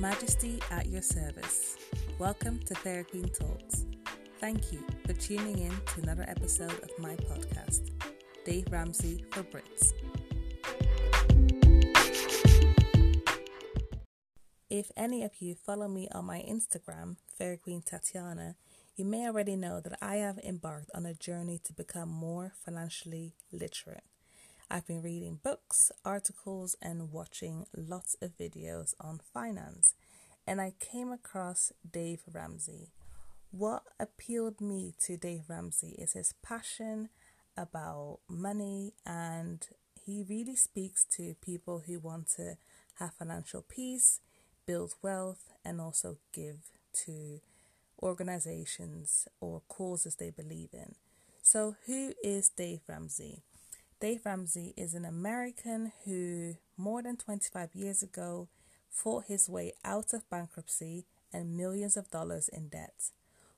Majesty at your service. Welcome to Fair Queen Talks. Thank you for tuning in to another episode of my podcast, Dave Ramsey for Brits. If any of you follow me on my Instagram, Fair Queen Tatiana, you may already know that I have embarked on a journey to become more financially literate. I've been reading books, articles, and watching lots of videos on finance, and I came across Dave Ramsey. What appealed me to Dave Ramsey is his passion about money, and he really speaks to people who want to have financial peace, build wealth, and also give to organizations or causes they believe in. So, who is Dave Ramsey? Dave Ramsey is an American who, more than 25 years ago, fought his way out of bankruptcy and millions of dollars in debt.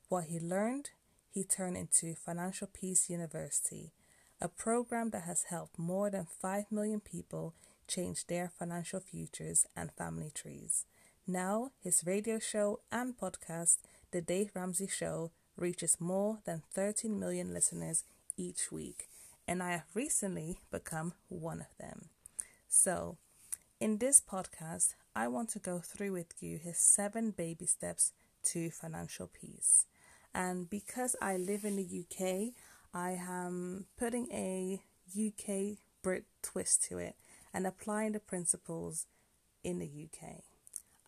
What he learned, he turned into Financial Peace University, a program that has helped more than 5 million people change their financial futures and family trees. Now, his radio show and podcast, The Dave Ramsey Show, reaches more than 13 million listeners each week and I have recently become one of them. So, in this podcast, I want to go through with you his seven baby steps to financial peace. And because I live in the UK, I am putting a UK Brit twist to it and applying the principles in the UK.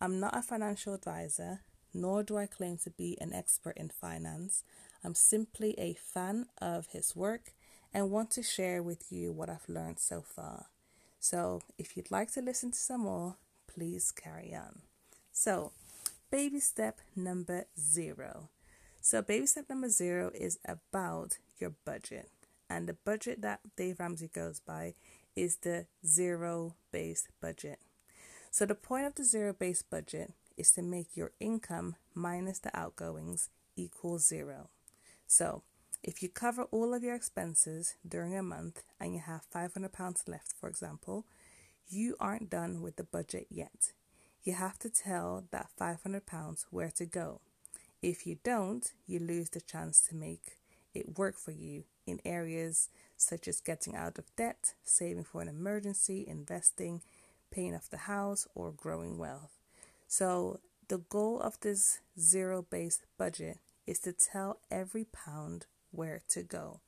I'm not a financial advisor, nor do I claim to be an expert in finance. I'm simply a fan of his work and want to share with you what I've learned so far. So, if you'd like to listen to some more, please carry on. So, baby step number zero. So, baby step number zero is about your budget. And the budget that Dave Ramsey goes by is the zero based budget. So, the point of the zero based budget is to make your income minus the outgoings equal zero. So, if you cover all of your expenses during a month and you have £500 left, for example, you aren't done with the budget yet. You have to tell that £500 where to go. If you don't, you lose the chance to make it work for you in areas such as getting out of debt, saving for an emergency, investing, paying off the house, or growing wealth. So, the goal of this zero based budget is to tell every pound where to go.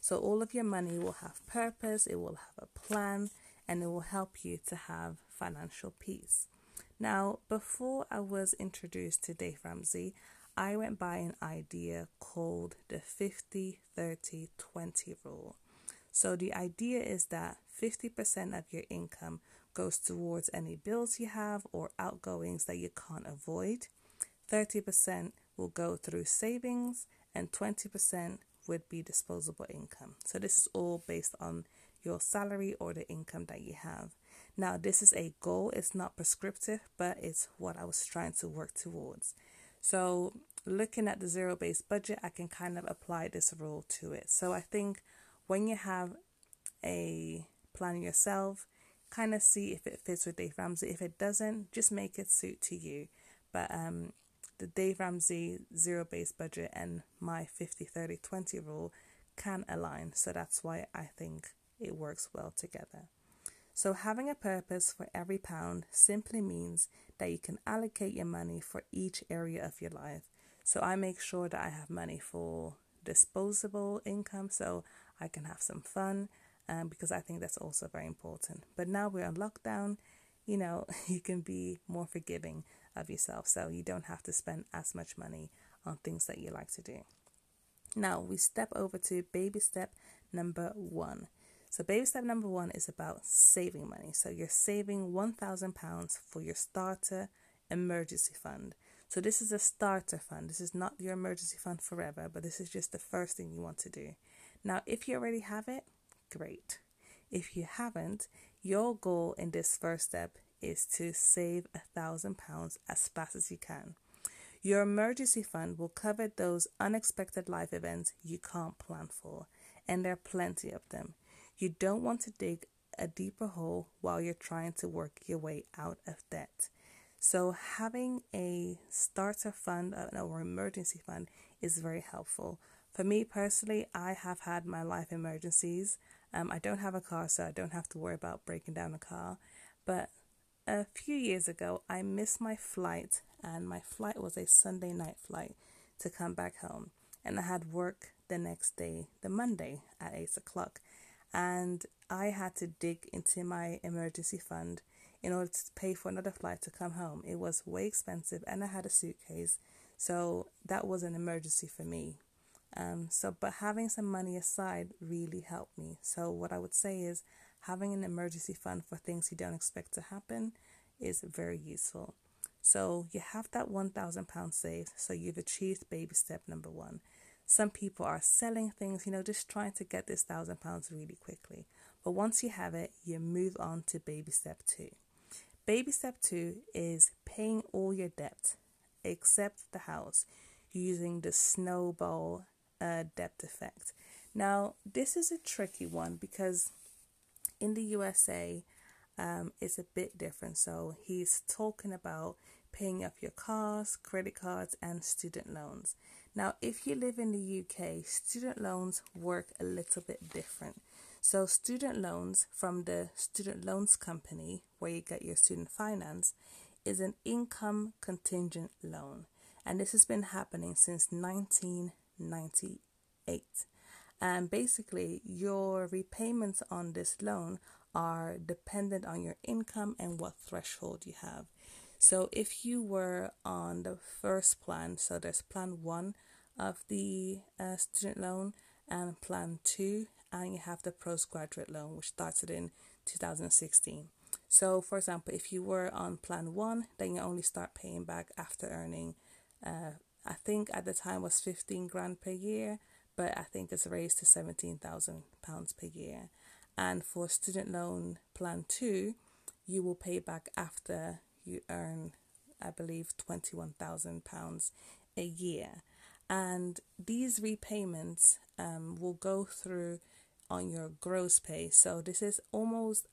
So all of your money will have purpose, it will have a plan, and it will help you to have financial peace. Now, before I was introduced to Dave Ramsey, I went by an idea called the 50 30 20 rule. So, the idea is that 50% of your income goes towards any bills you have or outgoings that you can't avoid, 30% will go through savings, and 20% would be disposable income. So this is all based on your salary or the income that you have. Now, this is a goal, it's not prescriptive, but it's what I was trying to work towards. So, looking at the zero based budget, I can kind of apply this rule to it. So, I think when you have a plan yourself, kind of see if it fits with Dave Ramsey. If it doesn't, just make it suit to you. But um, the Dave Ramsey zero based budget and my 50 30 20 rule can align. So that's why I think it works well together. So, having a purpose for every pound simply means that you can allocate your money for each area of your life. So, I make sure that I have money for disposable income so I can have some fun um, because I think that's also very important. But now we're on lockdown, you know, you can be more forgiving of yourself so you don't have to spend as much money on things that you like to do. Now we step over to baby step number one. So, baby step number one is about saving money. So, you're saving £1,000 for your starter emergency fund. So, this is a starter fund. This is not your emergency fund forever, but this is just the first thing you want to do. Now, if you already have it, great. If you haven't, your goal in this first step is to save a thousand pounds as fast as you can. Your emergency fund will cover those unexpected life events you can't plan for, and there are plenty of them. You don't want to dig a deeper hole while you're trying to work your way out of debt. So, having a starter fund uh, or emergency fund is very helpful. For me personally, I have had my life emergencies. Um, I don't have a car, so I don't have to worry about breaking down a car. But a few years ago, I missed my flight, and my flight was a Sunday night flight to come back home. And I had work the next day, the Monday at 8 o'clock. And I had to dig into my emergency fund in order to pay for another flight to come home. It was way expensive, and I had a suitcase, so that was an emergency for me. Um, so, but having some money aside really helped me. So, what I would say is having an emergency fund for things you don't expect to happen is very useful. So, you have that £1,000 saved, so you've achieved baby step number one. Some people are selling things, you know, just trying to get this thousand pounds really quickly. But once you have it, you move on to baby step two. Baby step two is paying all your debt except the house using the snowball uh, debt effect. Now, this is a tricky one because in the USA, um, it's a bit different. So, he's talking about paying off your cars, credit cards, and student loans. Now, if you live in the UK, student loans work a little bit different. So, student loans from the student loans company, where you get your student finance, is an income contingent loan. And this has been happening since 1998. And basically, your repayments on this loan are dependent on your income and what threshold you have. So, if you were on the first plan, so there's plan one of the uh, student loan and plan two and you have the postgraduate loan, which started in 2016. So, for example, if you were on plan one, then you only start paying back after earning, uh, I think at the time was 15 grand per year, but I think it's raised to 17,000 pounds per year. And for student loan plan two, you will pay back after you earn, I believe, 21,000 pounds a year. And these repayments um, will go through on your gross pay. So this is almost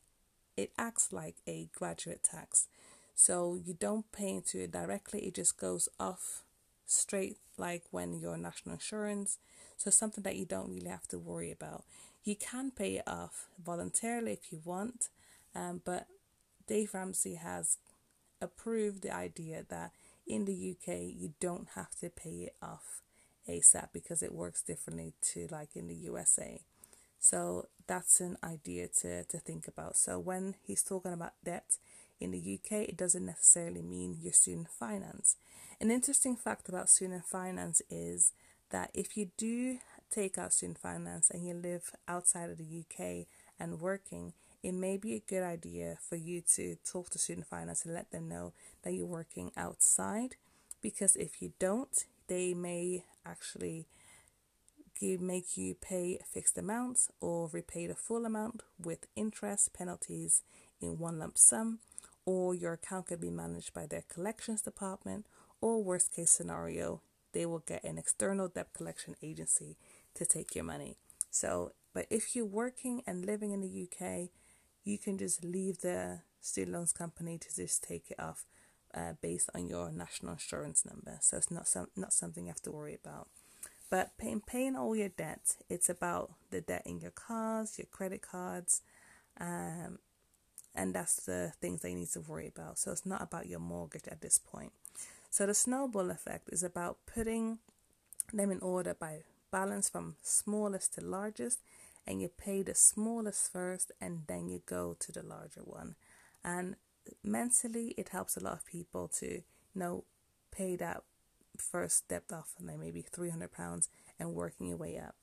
it acts like a graduate tax. So you don't pay into it directly, it just goes off straight like when your national insurance. So something that you don't really have to worry about. You can pay it off voluntarily if you want, um, but Dave Ramsey has approved the idea that in the UK you don't have to pay it off ASAP because it works differently to like in the USA. So that's an idea to, to think about. So when he's talking about debt in the UK, it doesn't necessarily mean your student finance. An interesting fact about student finance is that if you do take out student finance and you live outside of the UK and working, it may be a good idea for you to talk to student finance and let them know that you're working outside because if you don't, they may actually give, make you pay fixed amounts or repay the full amount with interest penalties in one lump sum, or your account could be managed by their collections department, or worst case scenario, they will get an external debt collection agency to take your money. So, but if you're working and living in the UK, you can just leave the student loans company to just take it off uh, based on your national insurance number. So it's not some not something you have to worry about. But paying paying all your debt, it's about the debt in your cars, your credit cards, um, and that's the things you need to worry about. So it's not about your mortgage at this point. So the snowball effect is about putting them in order by balance from smallest to largest, and you pay the smallest first, and then you go to the larger one. And mentally, it helps a lot of people to you know pay that first step off and then maybe 300 pounds and working your way up.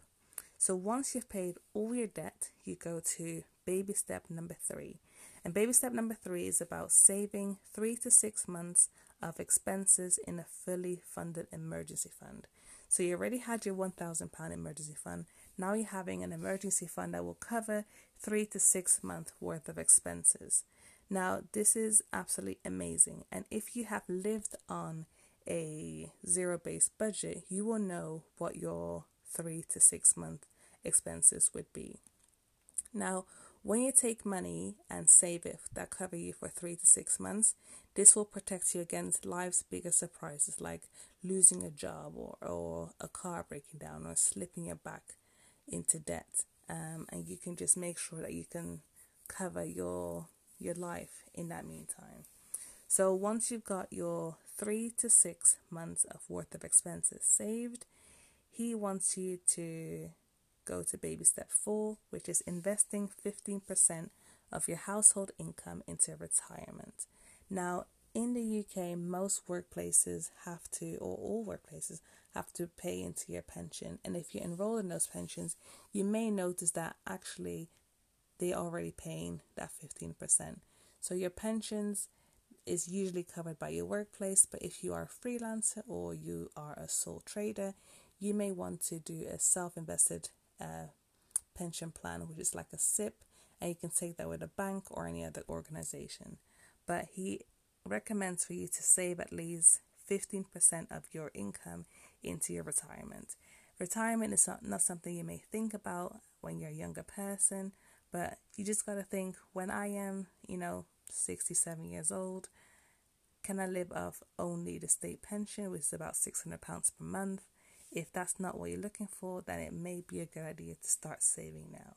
So once you've paid all your debt, you go to baby step number three. And baby step number three is about saving three to six months of expenses in a fully funded emergency fund. So you already had your £1,000 emergency fund. Now you're having an emergency fund that will cover three to six months worth of expenses. Now, this is absolutely amazing. And if you have lived on a zero based budget, you will know what your three to six month expenses would be. Now, When you take money and save it that cover you for three to six months, this will protect you against life's biggest surprises like losing a job or, or a car breaking down or slipping your back into debt. Um, and you can just make sure that you can cover your your life in that meantime. So once you've got your three to six months of worth of expenses saved, he wants you to go to baby step four, which is investing 15% of your household income into retirement. Now, in the UK, most workplaces have to, or all workplaces have to pay into your pension. And if you enroll in those pensions, you may notice that actually they are already paying that 15%. So your pensions is usually covered by your workplace, but if you are a freelancer or you are a sole trader, you may want to do a self invested pension plan, which is like a SIPP, and you can take that with a bank or any other organization. But he recommends for you to save at least 15% of your income into your retirement. Retirement is not, not something you may think about when you're a younger person, but you just got to think when I am, you know, 67 years old, can I live off only the state pension, which is about £600 per month? If that's not what you're looking for, then it may be a good idea to start saving now.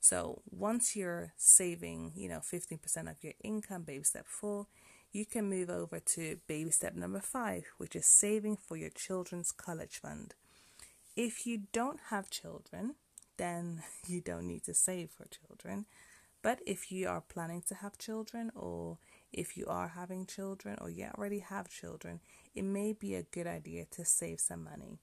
So once you're saving, you know, 15% of your income, baby step four, you can move over to baby step number five, which is saving for your children's college fund. If you don't have children, then you don't need to save for children. But if you are planning to have children, or if you are having children, or you already have children, it may be a good idea to save some money.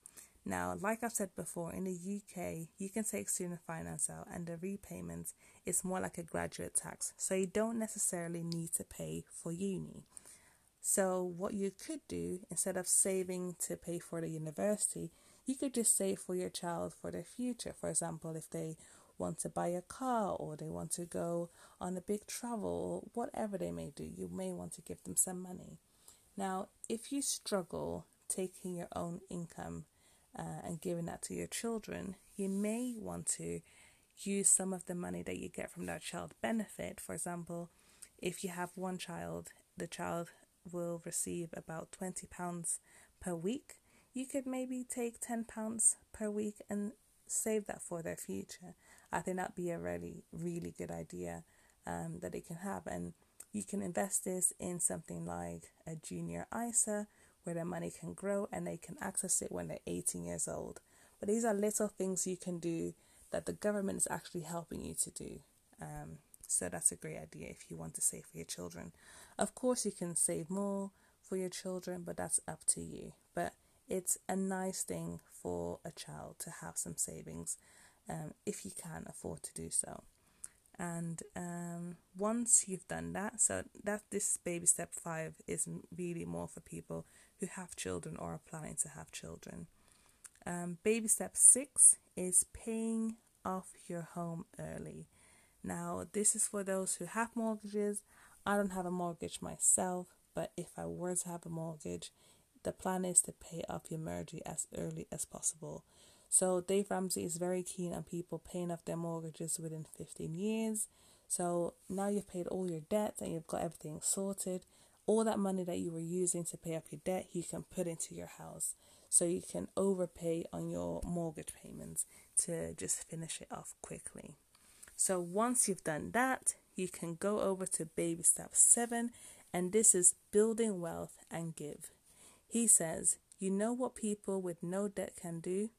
Now, like I've said before, in the UK, you can take student finance out and the repayment is more like a graduate tax. So you don't necessarily need to pay for uni. So, what you could do instead of saving to pay for the university, you could just save for your child for their future. For example, if they want to buy a car or they want to go on a big travel, or whatever they may do, you may want to give them some money. Now, if you struggle taking your own income uh, and giving that to your children, you may want to use some of the money that you get from that child benefit. For example, if you have one child, the child will receive about £20 per week. You could maybe take £10 per week and save that for their future. I think that'd be a really, really good idea um, that they can have. And you can invest this in something like a junior ISA where their money can grow and they can access it when they're 18 years old. But these are little things you can do that the government is actually helping you to do. Um, so that's a great idea if you want to save for your children. Of course, you can save more for your children, but that's up to you. But it's a nice thing for a child to have some savings um, if you can afford to do so. And um, once you've done that, so that this baby step five is really more for people who have children or are planning to have children. Um, baby step six is paying off your home early. Now, this is for those who have mortgages. I don't have a mortgage myself, but if I were to have a mortgage, the plan is to pay off your mortgage as early as possible. So, Dave Ramsey is very keen on people paying off their mortgages within 15 years. So, now you've paid all your debts and you've got everything sorted all that money that you were using to pay off your debt, you can put into your house. So you can overpay on your mortgage payments to just finish it off quickly. So once you've done that, you can go over to baby step seven, and this is building wealth and give. He says, You know what people with no debt can do?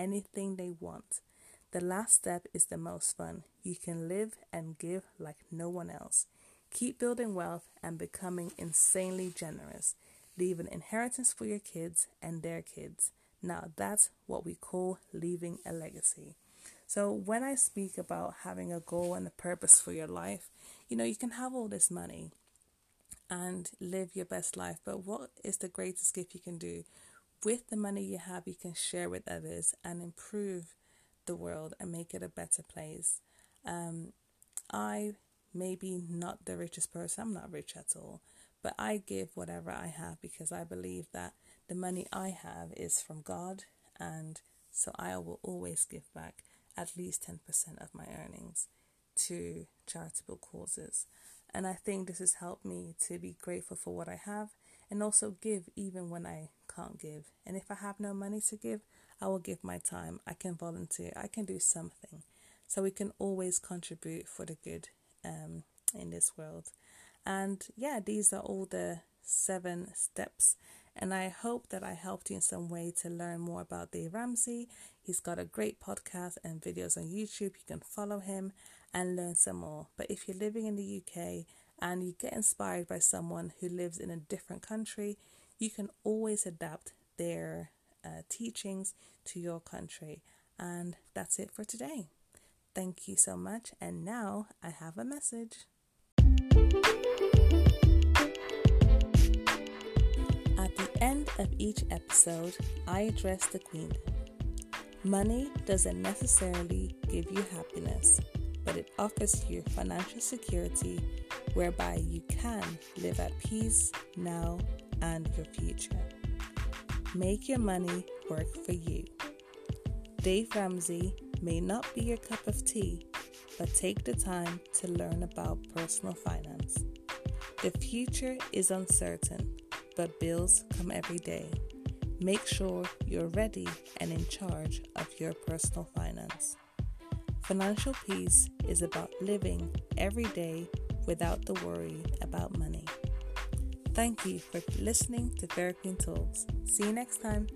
Anything they want. The last step is the most fun. You can live and give like no one else. Keep building wealth and becoming insanely generous. Leave an inheritance for your kids and their kids. Now, that's what we call leaving a legacy. So, when I speak about having a goal and a purpose for your life, you know, you can have all this money and live your best life, but what is the greatest gift you can do? With the money you have, you can share with others and improve the world and make it a better place. Um, I maybe not the richest person, I'm not rich at all, but I give whatever I have because I believe that the money I have is from God, and so I will always give back at least 10% of my earnings to charitable causes. And I think this has helped me to be grateful for what I have and also give even when I can't give. And if I have no money to give, I will give my time. I can volunteer. I can do something. So we can always contribute for the good um, in this world. And yeah, these are all the seven steps. And I hope that I helped you in some way to learn more about Dave Ramsey. He's got a great podcast and videos on YouTube. You can follow him and learn some more. But if you're living in the UK and you get inspired by someone who lives in a different country, you can always adapt their uh, teachings to your country. And that's it for today. Thank you so much. And now I have a message. At the end of each episode, I address the Queen. Money doesn't necessarily give you happiness, but it offers you financial security whereby you can live at peace now and your future. Make your money work for you. Dave Ramsey may not be your cup of tea, but take the time to learn about personal finance. The future is uncertain, but bills come every day. Make sure you're ready and in charge of your personal finance. Financial peace is about living every day without the worry about money. Thank you for listening to Therapy Queen Talks. See you next time.